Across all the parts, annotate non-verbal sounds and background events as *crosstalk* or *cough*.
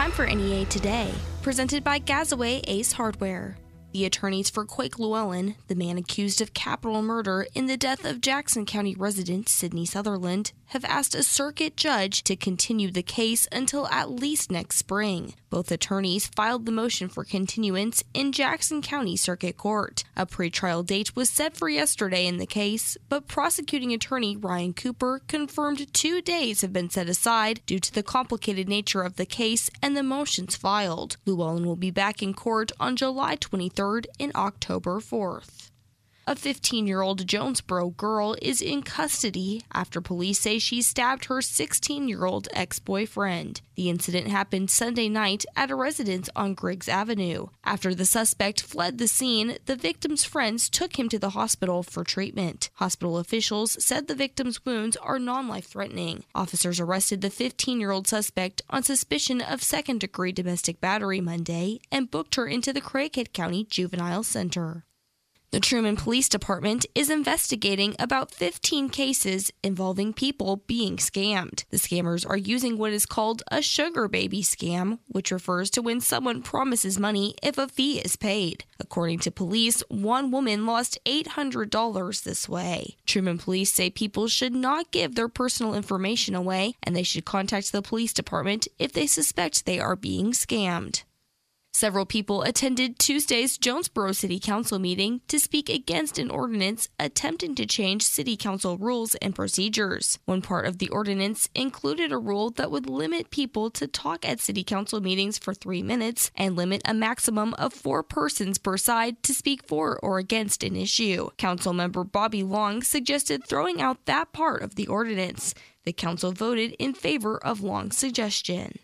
Time for NEA Today, presented by Gazaway Ace Hardware. The attorneys for Quake Lewellyn, the man accused of capital murder in the death of Jackson County resident Sydney Sutherland, have asked a circuit judge to continue the case until at least next spring. Both attorneys filed the motion for continuance in Jackson County Circuit Court. A pretrial date was set for yesterday in the case, but prosecuting attorney Ryan Cooper confirmed two days have been set aside due to the complicated nature of the case and the motions filed. Lewellyn will be back in court on July 23rd and October 4th. A 15 year old Jonesboro girl is in custody after police say she stabbed her 16 year old ex boyfriend. The incident happened Sunday night at a residence on Griggs Avenue. After the suspect fled the scene, the victim's friends took him to the hospital for treatment. Hospital officials said the victim's wounds are non life threatening. Officers arrested the 15 year old suspect on suspicion of second degree domestic battery Monday and booked her into the Craighead County Juvenile Center. The Trumann Police Department is investigating about 15 cases involving people being scammed. The scammers are using what is called a sugar baby scam, which refers to when someone promises money if a fee is paid. According to police, one woman lost $800 this way. Trumann police say people should not give their personal information away and they should contact the police department if they suspect they are being scammed. Several people attended Tuesday's Jonesboro City Council meeting to speak against an ordinance attempting to change City Council rules and procedures. One part of the ordinance included a rule that would limit people to talk at City Council meetings for three minutes and limit a maximum of four persons per side to speak for or against an issue. Council member Bobby Long suggested throwing out that part of the ordinance. The council voted in favor of Long's suggestion.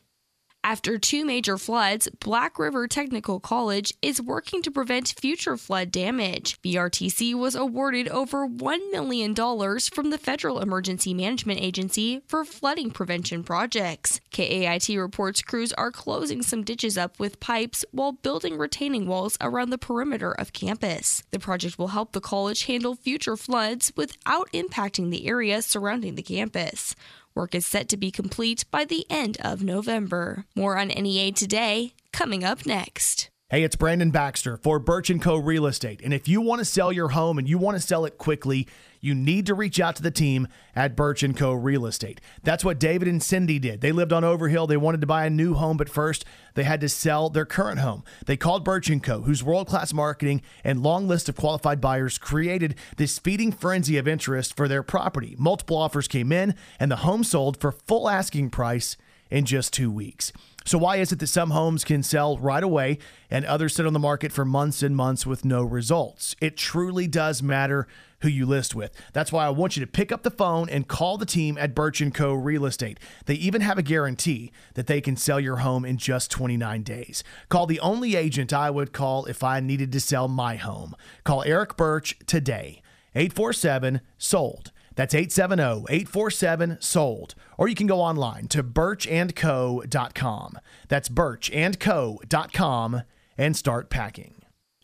After two major floods, Black River Technical College is working to prevent future flood damage. BRTC was awarded over $1 million from the Federal Emergency Management Agency for flooding prevention projects. KAIT reports crews are closing some ditches up with pipes while building retaining walls around the perimeter of campus. The project will help the college handle future floods without impacting the area surrounding the campus. Work is set to be complete by the end of November. More on NEA today, coming up next. Hey, it's Brandon Baxter for Birch & Co. Real Estate. And if you want to sell your home and you want to sell it quickly, you need to reach out to the team at Birch & Co. Real Estate. That's what David and Cindy did. They lived on Overhill. They wanted to buy a new home, but first they had to sell their current home. They called Birch & Co., whose world-class marketing and long list of qualified buyers created this feeding frenzy of interest for their property. Multiple offers came in, and the home sold for full asking price in just two weeks. So, why is it that some homes can sell right away and others sit on the market for months and months with no results? It truly does matter who you list with. That's why I want you to pick up the phone and call the team at Birch & Co. Real Estate. They even have a guarantee that they can sell your home in just 29 days. Call the only agent I would call if I needed to sell my home. Call Eric Birch today. 847 sold. That's 870 847 sold. Or you can go online to birchandco.com. That's birchandco.com and start packing.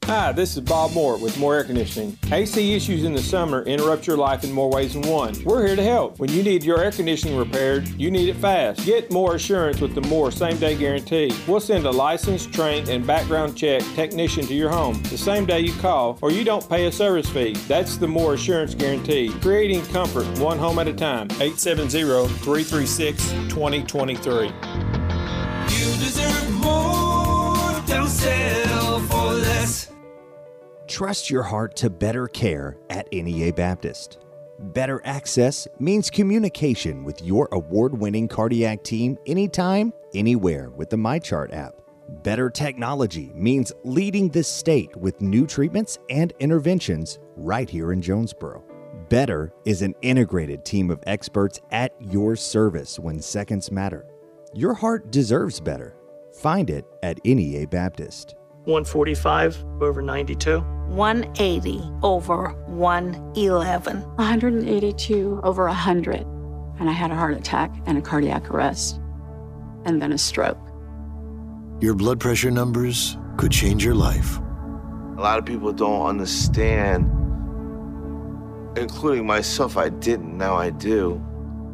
Hi, this is Bob Moore with More Air Conditioning. AC issues in the summer interrupt your life in more ways than one. We're here to help. When you need your air conditioning repaired, you need it fast. Get more assurance with the More same day guarantee. We'll send a licensed, trained, and background check technician to your home the same day you call, or you don't pay a service fee. That's the More Assurance Guarantee, creating comfort one home at a time. 870 336 2023. You deserve more. Don't settle for less. Trust your heart to better care at NEA Baptist. Better access means communication with your award winning cardiac team anytime, anywhere with the MyChart app. Better technology means leading the state with new treatments and interventions right here in Jonesboro. Better is an integrated team of experts at your service when seconds matter. Your heart deserves better. Find it at NEA Baptist. 145 over 92. 180 over 111. 182 over 100. And I had a heart attack and a cardiac arrest, and then a stroke. Your blood pressure numbers could change your life. A lot of people don't understand, including myself, I didn't, now I do,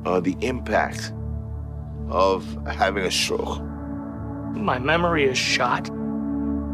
uh, the impact of having a stroke. My memory is shot.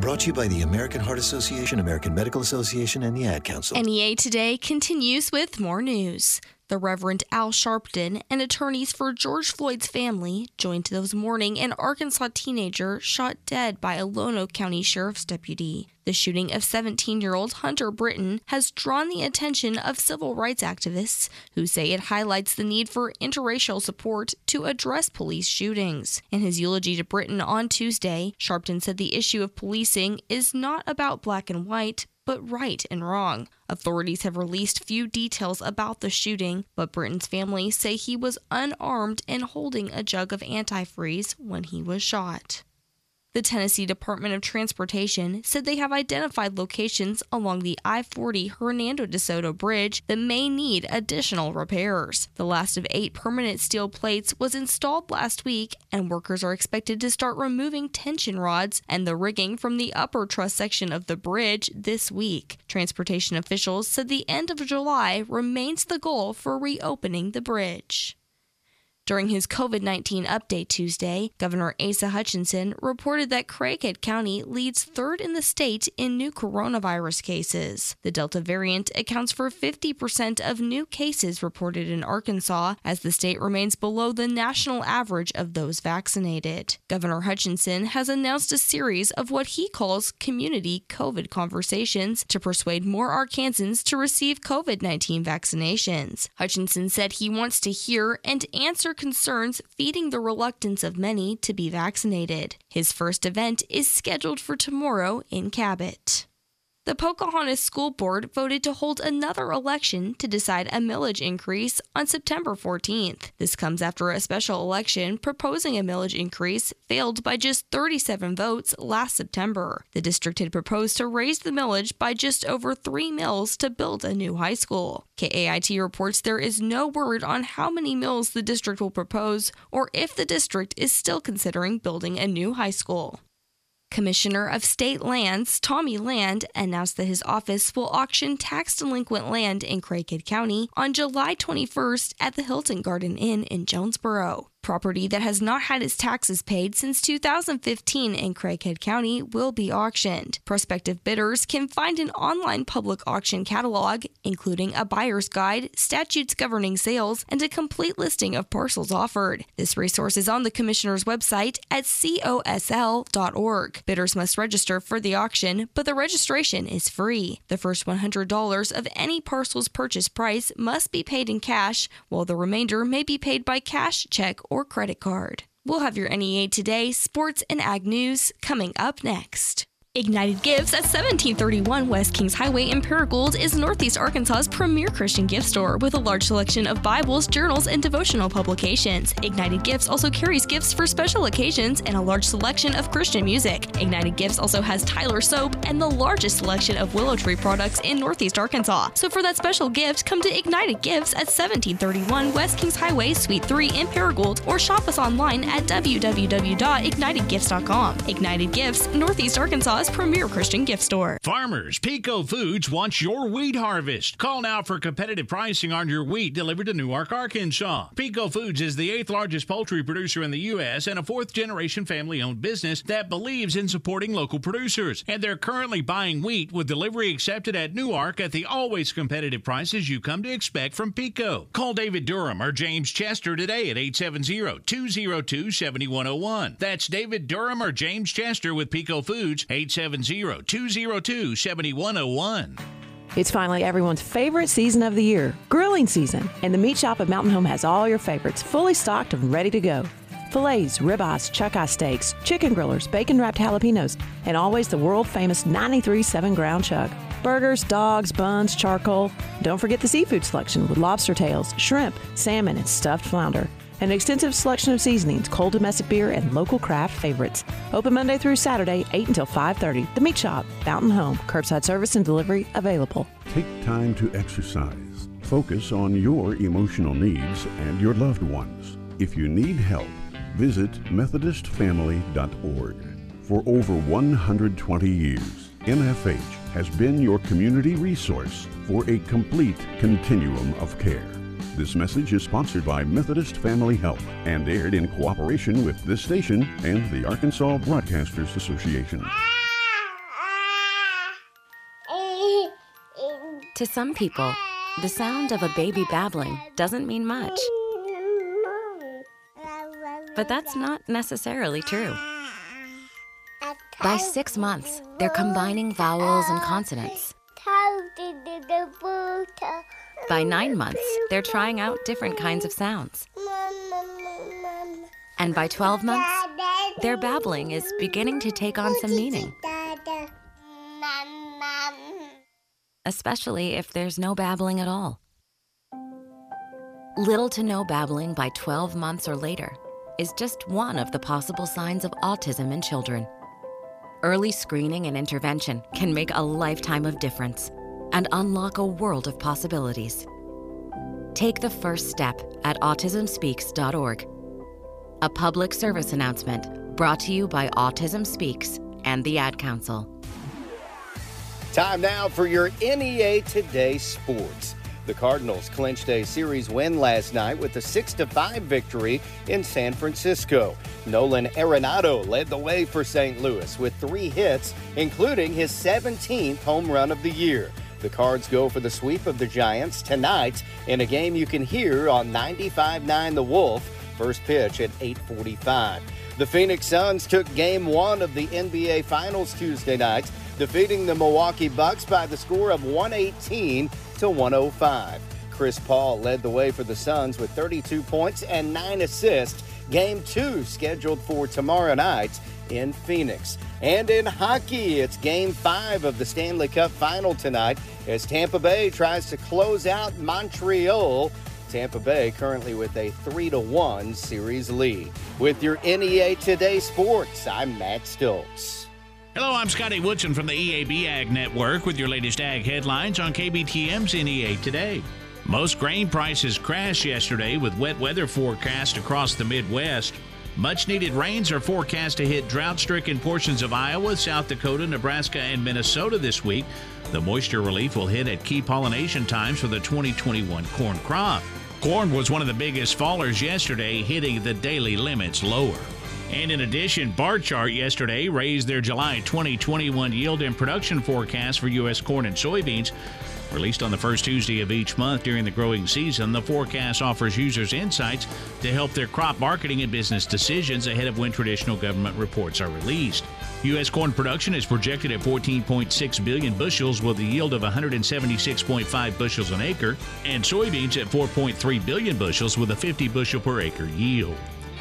Brought to you by the American Heart Association, American Medical Association, and the Ad Council. NEA Today continues with more news. The Reverend Al Sharpton and attorneys for George Floyd's family joined those mourning an Arkansas teenager shot dead by a Lonoke County Sheriff's deputy. The shooting of 17 year old Hunter Brittain has drawn the attention of civil rights activists who say it highlights the need for interracial support to address police shootings. In his eulogy to Brittain on Tuesday, Sharpton said the issue of policing is not about black and white, but right and wrong. Authorities have released few details about the shooting, but Brittain's family say he was unarmed and holding a jug of antifreeze when he was shot. The Tennessee Department of Transportation said they have identified locations along the I 40 Hernando de Soto Bridge that may need additional repairs. The last of eight permanent steel plates was installed last week, and workers are expected to start removing tension rods and the rigging from the upper truss section of the bridge this week. Transportation officials said the end of July remains the goal for reopening the bridge. During his COVID 19 update Tuesday, Governor Asa Hutchinson reported that Craighead County leads third in the state in new coronavirus cases. The Delta variant accounts for 50% of new cases reported in Arkansas, as the state remains below the national average of those vaccinated. Governor Hutchinson has announced a series of what he calls community COVID conversations to persuade more Arkansans to receive COVID 19 vaccinations. Hutchinson said he wants to hear and answer concerns feeding the reluctance of many to be vaccinated. His first event is scheduled for tomorrow in Cabot. The Pocahontas School Board voted to hold another election to decide a millage increase on September 14th. This comes after a special election proposing a millage increase failed by just 37 votes last September. The district had proposed to raise the millage by just over 3 mills to build a new high school. KAIT reports there is no word on how many mills the district will propose or if the district is still considering building a new high school. Commissioner of State Lands Tommy Land announced that his office will auction tax delinquent land in Craighead County on July 21st at the Hilton Garden Inn in Jonesboro. Property that has not had its taxes paid since 2015 in Craighead County will be auctioned. Prospective bidders can find an online public auction catalog, including a buyer's guide, statutes governing sales, and a complete listing of parcels offered. This resource is on the Commissioner's website at cosl.org. Bidders must register for the auction, but the registration is free. The first $100 of any parcel's purchase price must be paid in cash, while the remainder may be paid by cash, check, or credit card. We'll have your NEA Today, sports, and ag news coming up next. Ignited Gifts at 1731 West Kings Highway in Paragould is Northeast Arkansas's premier Christian gift store with a large selection of Bibles, journals, and devotional publications. Ignited Gifts also carries gifts for special occasions and a large selection of Christian music. Ignited Gifts also has Tyler soap and the largest selection of Willow Tree products in Northeast Arkansas. So for that special gift, come to Ignited Gifts at 1731 West Kings Highway, Suite 3 in Paragould, or shop us online at www.ignitedgifts.com. Ignited Gifts, Northeast Arkansas's premier Christian gift store. Farmers, Peco Foods wants your wheat harvest. Call now for competitive pricing on your wheat delivered to Newark, Arkansas. Peco Foods is the eighth largest poultry producer in the U.S. and a fourth generation family owned business that believes in supporting local producers. And they're currently buying wheat with delivery accepted at Newark at the always competitive prices you come to expect from Peco. Call David Durham or James Chester today at 870 202 7101. That's David Durham or James Chester with Peco Foods, 870 202 7101. It's finally everyone's favorite season of the year, grilling season, and the meat shop at Mountain Home has all your favorites fully stocked and ready to go. Fillets, ribeyes, chuck eye steaks, chicken grillers, bacon wrapped jalapenos, and always the world famous 93 7 ground chuck. Burgers, dogs, buns, charcoal. Don't forget the seafood selection with lobster tails, shrimp, salmon, and stuffed flounder. An extensive selection of seasonings, cold domestic beer, and local craft favorites. Open Monday through Saturday, 8 until 5.30. The Meat Shop, Fountain Home. Curbside service and delivery available. Take time to exercise. Focus on your emotional needs and your loved ones. If you need help, visit MethodistFamily.org. For over 120 years, MFH has been your community resource for a complete continuum of care. This message is sponsored by Methodist Family Health and aired in cooperation with this station and the Arkansas Broadcasters Association. To some people, the sound of a baby babbling doesn't mean much. But that's not necessarily true. By six months, they're combining vowels and consonants. By nine months, they're trying out different kinds of sounds. And by 12 months, their babbling is beginning to take on some meaning. Especially if there's no babbling at all. Little to no babbling by 12 months or later is just one of the possible signs of autism in children. Early screening and intervention can make a lifetime of difference and unlock a world of possibilities. Take the first step at autismspeaks.org. A public service announcement brought to you by Autism Speaks and the Ad Council. Time now for your NEA Today Sports. The Cardinals clinched a series win last night with a 6 5 victory in San Francisco. Nolan Arenado led the way for St. Louis with three hits, including his 17th home run of the year. The Cards go for the sweep of the Giants tonight in a game you can hear on 95.9 The Wolf. First pitch at 8:45. The Phoenix Suns took game 1 of the NBA Finals Tuesday night, defeating the Milwaukee Bucks by the score of 118 to 105. Chris Paul led the way for the Suns with 32 points and 9 assists. Game 2 scheduled for tomorrow night in Phoenix. And in hockey, it's game five of the Stanley Cup final tonight as Tampa Bay tries to close out Montreal. Tampa Bay currently with a 3 to 1 series lead. With your NEA Today Sports, I'm Matt Stoltz. Hello, I'm Scotty Woodson from the EAB Ag Network with your latest ag headlines on KBTM's NEA Today. Most grain prices crashed yesterday with wet weather forecast across the Midwest. Much needed rains are forecast to hit drought stricken portions of Iowa, South Dakota, Nebraska, and Minnesota this week. The moisture relief will hit at key pollination times for the 2021 corn crop. Corn was one of the biggest fallers yesterday, hitting the daily limits lower. And in addition, Barchart yesterday raised their July 2021 yield and production forecast for U.S. corn and soybeans. Released on the first Tuesday of each month during the growing season, the forecast offers users insights to help their crop marketing and business decisions ahead of when traditional government reports are released. U.S. corn production is projected at 14.6 billion bushels with a yield of 176.5 bushels an acre, and soybeans at 4.3 billion bushels with a 50 bushel per acre yield.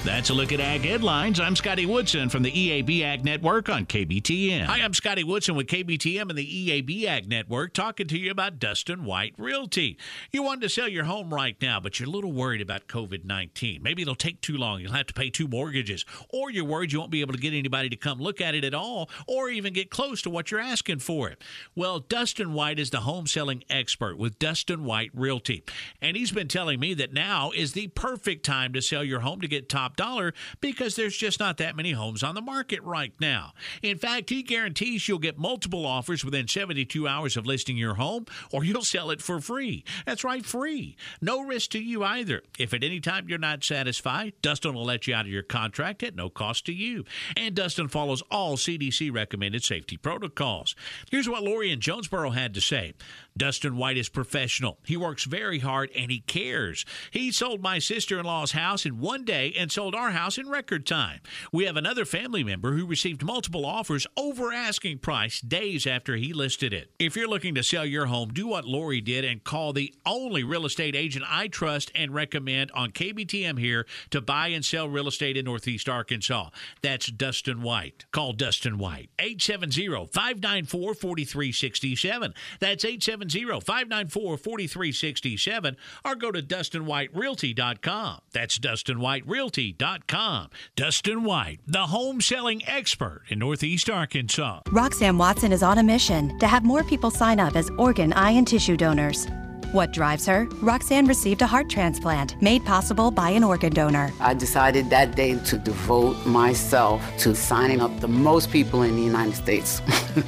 That's a look at Ag Headlines. I'm Scotty Woodson from the EAB Ag Network on KBTM. Hi, I'm Scotty Woodson with KBTM and the EAB Ag Network talking to you about Dustin White Realty. You want to sell your home right now, but you're a little worried about COVID 19. Maybe it'll take too long. You'll have to pay two mortgages. Or you're worried you won't be able to get anybody to come look at it at all or even get close to what you're asking for it. Well, Dustin White is the home selling expert with Dustin White Realty. And he's been telling me that now is the perfect time to sell your home to get top top dollar because there's just not that many homes on the market right now. In fact, he guarantees you'll get multiple offers within 72 hours of listing your home or you'll sell it for free. That's right, free. No risk to you either. If at any time you're not satisfied, Dustin will let you out of your contract at no cost to you. And Dustin follows all CDC recommended safety protocols. Here's what Lori in Jonesboro had to say. Dustin White is professional. He works very hard and he cares. He sold my sister in law's house in one day and sold our house in record time. We have another family member who received multiple offers over asking price days after he listed it. If you're looking to sell your home, do what Lori did and call the only real estate agent I trust and recommend on KBTM here to buy and sell real estate in Northeast Arkansas. That's Dustin White. Call Dustin White 870 594 4367. That's 870 594 4367 or go to DustinWhiteRealty.com. That's DustinWhiteRealty.com. Dustin White, the home selling expert in Northeast Arkansas. Roxanne Watson is on a mission to have more people sign up as organ, eye, and tissue donors. What drives her? Roxanne received a heart transplant made possible by an organ donor. I decided that day to devote myself to signing up the most people in the United States.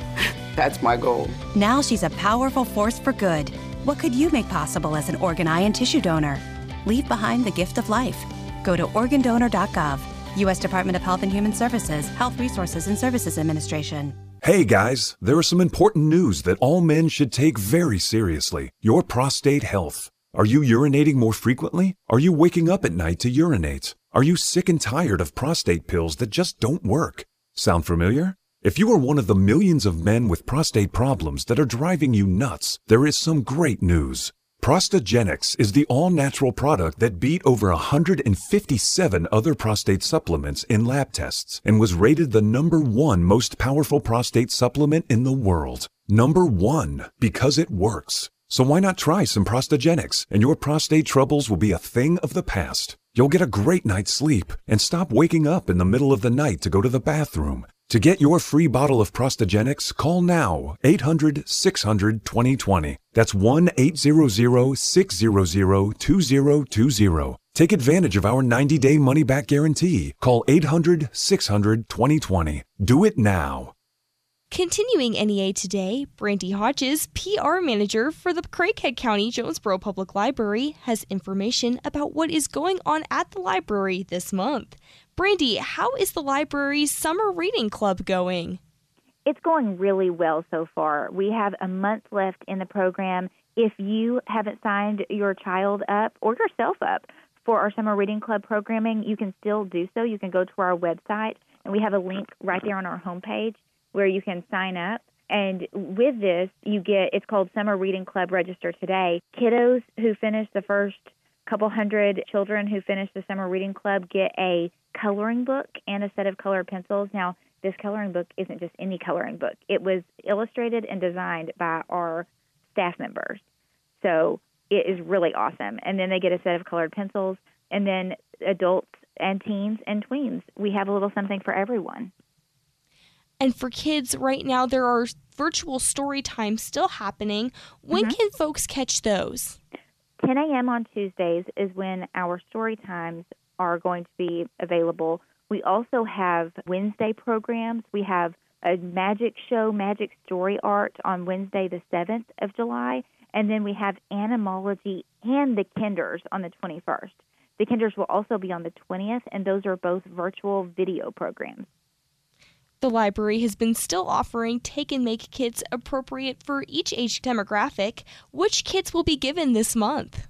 *laughs* That's my goal. Now she's a powerful force for good. What could you make possible as an organ, eye, and tissue donor? Leave behind the gift of life. Go to organdonor.gov. U.S. Department of Health and Human Services, Health Resources and Services Administration. Hey guys, there is some important news that all men should take very seriously your prostate health. Are you urinating more frequently? Are you waking up at night to urinate? Are you sick and tired of prostate pills that just don't work? Sound familiar? If you are one of the millions of men with prostate problems that are driving you nuts, there is some great news. Prostagenix is the all natural product that beat over 157 other prostate supplements in lab tests and was rated the number one most powerful prostate supplement in the world. Number one, because it works. So why not try some Prostagenix and your prostate troubles will be a thing of the past. You'll get a great night's sleep and stop waking up in the middle of the night to go to the bathroom. To get your free bottle of Prostagenix, call now 800 600 2020. That's 1 800 600 2020. Take advantage of our 90 day money back guarantee. Call 800 600 2020. Do it now. Continuing NEA today, Brandy Hodges, PR manager for the Craighead County Jonesboro Public Library, has information about what is going on at the library this month. Brandy, how is the library's summer reading club going? It's going really well so far. We have a month left in the program. If you haven't signed your child up or yourself up for our summer reading club programming, you can still do so. You can go to our website, and we have a link right there on our homepage where you can sign up. And with this, you get it's called Summer Reading Club Register Today. Kiddos who finish the first couple hundred children who finish the Summer Reading Club get a coloring book and a set of colored pencils. Now, this coloring book isn't just any coloring book, it was illustrated and designed by our staff members. So it is really awesome. And then they get a set of colored pencils, and then adults and teens and tweens. We have a little something for everyone. And for kids, right now, there are virtual story times still happening. When Mhm. can folks catch those? 10 a.m. on Tuesdays is when our story times are going to be available. We also have Wednesday programs. We have a magic show, Magic Story Art, on Wednesday, the 7th of July. And then we have Animology and the Kinders on the 21st. The Kinders will also be on the 20th, and those are both virtual video programs. The library has been still offering take and make kits appropriate for each age demographic. Which kits will be given this month?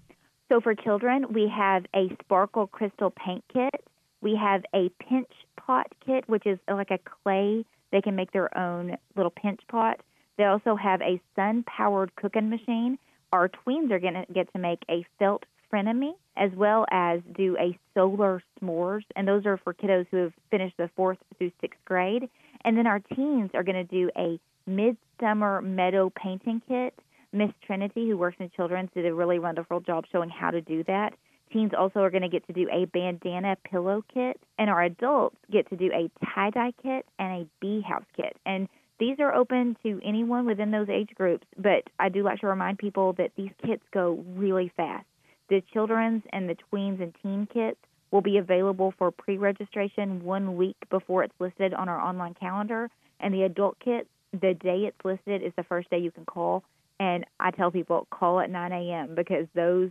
So for children, we have a sparkle crystal paint kit. We have a pinch pot kit, which is like a clay. They can make their own little pinch pot. They also have a sun powered cooking machine. Our tweens are going to get to make a felt frenemy as well as do a solar s'mores. And those are for kiddos who have finished the fourth through sixth grade. And then our teens are going to do a midsummer meadow painting kit. Miss Trinity, who works in children's, did a really wonderful job showing how to do that. Teens also are going to get to do a bandana pillow kit, and our adults get to do a tie dye kit and a bee house kit. And these are open to anyone within those age groups, but I do like to remind people that these kits go really fast. The children's and the tweens and teen kits will be available for pre registration one week before it's listed on our online calendar, and the adult kits, the day it's listed is the first day you can call. And I tell people call at 9 a.m. because those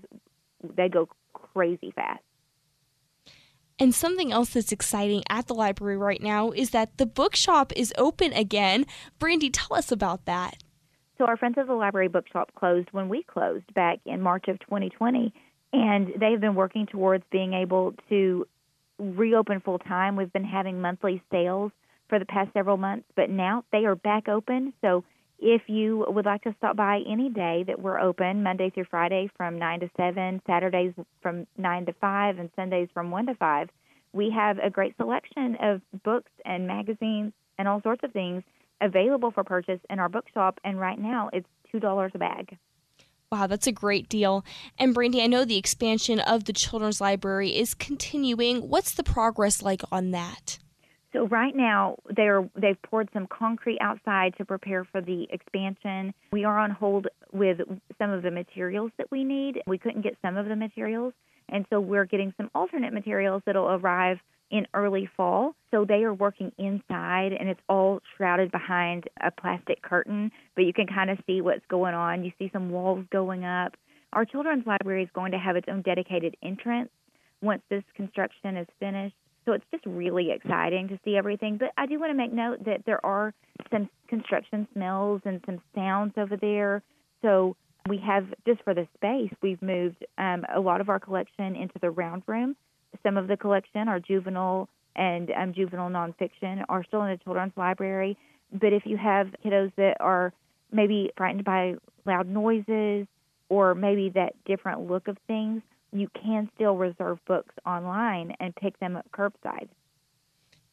they go crazy fast. And something else that's exciting at the library right now is that the bookshop is open again. Brandy, tell us about that. So our Friends of the Library bookshop closed when we closed back in March of 2020, and they've been working towards being able to reopen full time. We've been having monthly sales for the past several months, but now they are back open. So if you would like to stop by any day that we're open, Monday through Friday from 9 to 7, Saturdays from 9 to 5, and Sundays from 1 to 5, we have a great selection of books and magazines and all sorts of things available for purchase in our bookshop. And right now it's $2 a bag. Wow, that's a great deal. And Brandy, I know the expansion of the children's library is continuing. What's the progress like on that? So right now they're they've poured some concrete outside to prepare for the expansion. We are on hold with some of the materials that we need. We couldn't get some of the materials, and so we're getting some alternate materials that'll arrive in early fall. So they are working inside and it's all shrouded behind a plastic curtain, but you can kind of see what's going on. You see some walls going up. Our children's library is going to have its own dedicated entrance once this construction is finished. So it's just really exciting to see everything. But I do want to make note that there are some construction smells and some sounds over there. So we have, just for the space, we've moved um, a lot of our collection into the round room. Some of the collection, our juvenile and um, juvenile nonfiction, are still in the children's library. But if you have kiddos that are maybe frightened by loud noises or maybe that different look of things, you can still reserve books online and pick them up curbside.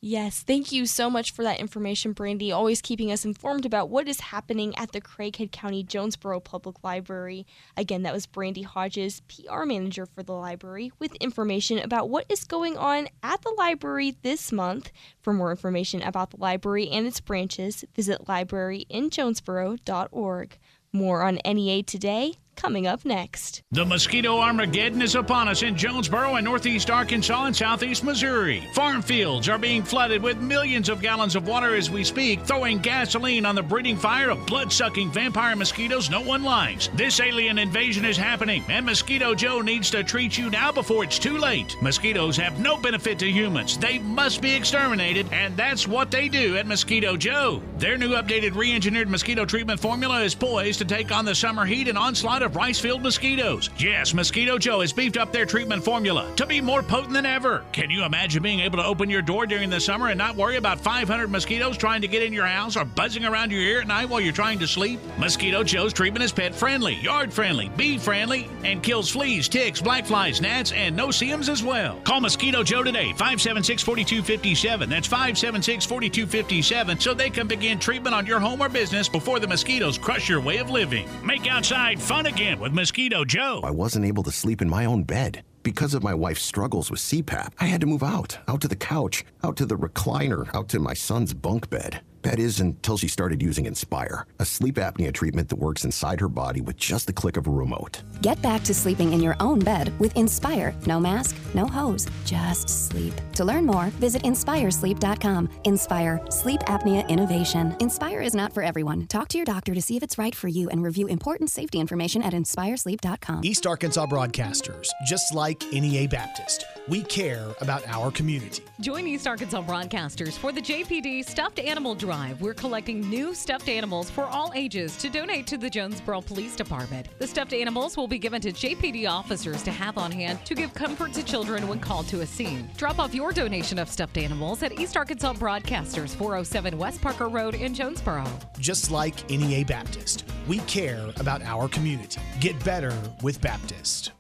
Yes, thank you so much for that information, Brandy. Always keeping us informed about what is happening at the Craighead County Jonesboro Public Library. Again, that was Brandy Hodges, PR manager for the library, with information about what is going on at the library this month. For more information about the library and its branches, visit libraryinjonesboro.org. More on NEA today coming up next. The mosquito Armageddon is upon us in Jonesboro and northeast Arkansas and southeast Missouri. Farm fields are being flooded with millions of gallons of water as we speak, throwing gasoline on the breeding fire of blood sucking vampire mosquitoes no one likes. This alien invasion is happening, and Mosquito Joe needs to treat you now before it's too late. Mosquitoes have no benefit to humans, they must be exterminated, and that's what they do at Mosquito Joe. Their new updated re engineered mosquito treatment formula is poised to take on the summer heat and onslaught of rice filled mosquitoes. Yes, Mosquito Joe has beefed up their treatment formula to be more potent than ever. Can you imagine being able to open your door during the summer and not worry about 500 mosquitoes trying to get in your house or buzzing around your ear at night while you're trying to sleep? Mosquito Joe's treatment is pet friendly, yard friendly, bee friendly, and kills fleas, ticks, black flies, gnats, and no see-ums as well. Call Mosquito Joe today, 576 4257. That's 576 4257 so they can begin treatment on your home or business before the mosquitoes crush your way of living. Make outside fun again with Mosquito Joe. I wasn't able to sleep in my own bed. Because of my wife's struggles with CPAP, I had to move out, out to the couch, out to the recliner, out to my son's bunk bed. That is until she started using Inspire, a sleep apnea treatment that works inside her body with just the click of a remote. Get back to sleeping in your own bed with Inspire. No mask, no hose, just sleep. To learn more, visit inspiresleep.com. Inspire, sleep apnea innovation. Inspire is not for everyone. Talk to your doctor to see if it's right for you and review important safety information at inspiresleep.com. East Arkansas broadcasters, just like NEA Baptist, we care about our community. Join East Arkansas broadcasters for the JPD Stuffed Animal Drive. We're collecting new stuffed animals for all ages to donate to the Jonesboro Police Department. The stuffed animals will be given to JPD officers to have on hand to give comfort to children when called to a scene. Drop off your donation of stuffed animals at East Arkansas Broadcasters, 407 West Parker Road in Jonesboro. Just like NEA Baptist, we care about our community. Get better with Baptist.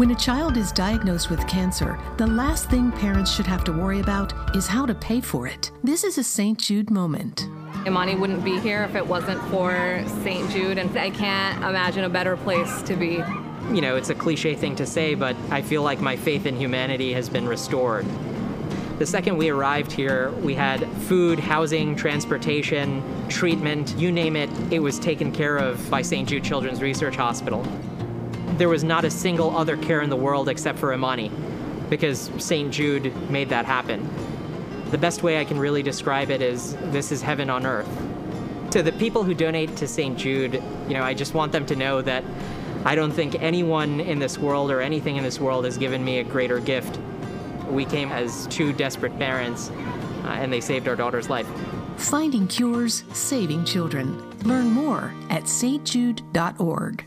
When a child is diagnosed with cancer, the last thing parents should have to worry about is how to pay for it. This is a St. Jude moment. Imani wouldn't be here if it wasn't for St. Jude, and I can't imagine a better place to be. You know, it's a cliche thing to say, but I feel like my faith in humanity has been restored. The second we arrived here, we had food, housing, transportation, treatment, you name it, it was taken care of by St. Jude Children's Research Hospital. There was not a single other care in the world except for Imani, because St. Jude made that happen. The best way I can really describe it is this is heaven on earth. To the people who donate to St. Jude, you know, I just want them to know that I don't think anyone in this world or anything in this world has given me a greater gift. We came as two desperate parents, uh, and they saved our daughter's life. Finding cures, saving children. Learn more at stjude.org.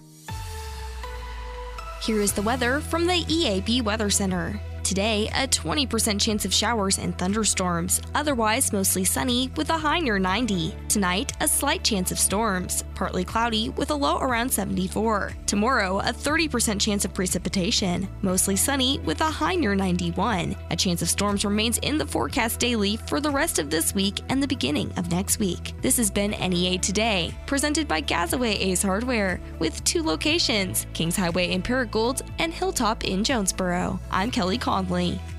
Here is the weather from the EAB Weather Center. Today, a 20% chance of showers and thunderstorms, otherwise mostly sunny with a high near 90. Tonight, a slight chance of storms, partly cloudy with a low around 74. Tomorrow, a 30% chance of precipitation, mostly sunny with a high near 91. A chance of storms remains in the forecast daily for the rest of this week and the beginning of next week. This has been NEA Today, presented by Gazaway Ace Hardware, with two locations Kings Highway in Paragould and Hilltop in Jonesboro. I'm Kelly Conley proudly.